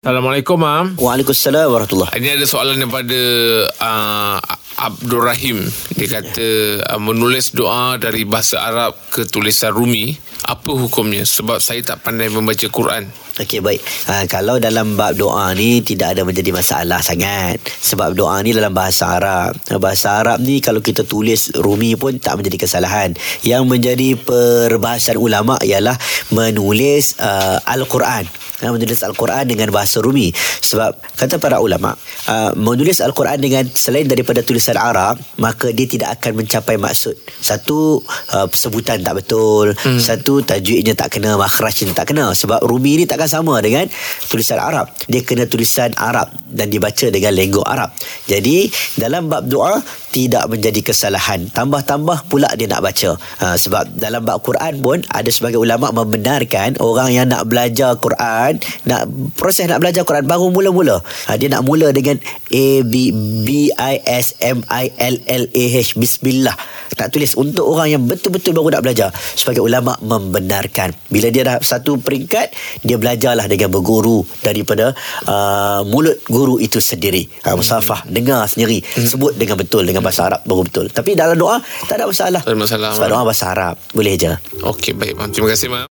Assalamualaikum, Mam. Waalaikumsalam warahmatullahi Ini ada soalan daripada uh, Abdul Rahim. Dia kata uh, menulis doa dari bahasa Arab ke tulisan Rumi, apa hukumnya? Sebab saya tak pandai membaca Quran. Okey baik. Ha, kalau dalam bab doa ni tidak ada menjadi masalah sangat. Sebab doa ni dalam bahasa Arab. Bahasa Arab ni kalau kita tulis rumi pun tak menjadi kesalahan. Yang menjadi perbahasan ulama ialah menulis uh, Al-Quran. Ha, menulis Al-Quran dengan bahasa rumi. Sebab kata para ulama, uh, menulis Al-Quran dengan selain daripada tulisan Arab, maka dia tidak akan mencapai maksud. Satu uh, sebutan tak betul, hmm. satu tajwidnya tak kena, makhrajnya tak kena. Sebab rumi ni takkan sama dengan tulisan Arab. Dia kena tulisan Arab dan dibaca dengan lenggo Arab. Jadi dalam bab doa tidak menjadi kesalahan. Tambah-tambah pula dia nak baca. Ha, sebab dalam bab Quran pun ada sebagai ulama membenarkan orang yang nak belajar Quran, nak proses nak belajar Quran baru mula-mula. Ha, dia nak mula dengan A B B I S M I L L A H Bismillah. Tak tulis untuk orang yang betul-betul baru nak belajar. Sebagai ulama membenarkan. Bila dia dah satu peringkat, dia belajarlah dengan berguru daripada uh, mulut guru itu sendiri. Ha, musafah, hmm. dengar sendiri. Hmm. Sebut dengan betul, dengan bahasa Arab baru betul. Tapi dalam doa, tak ada masalah. Tak ada masalah. Sebab doa bahasa Arab. Boleh je. Okey, baik. Mam. Terima kasih, Mam.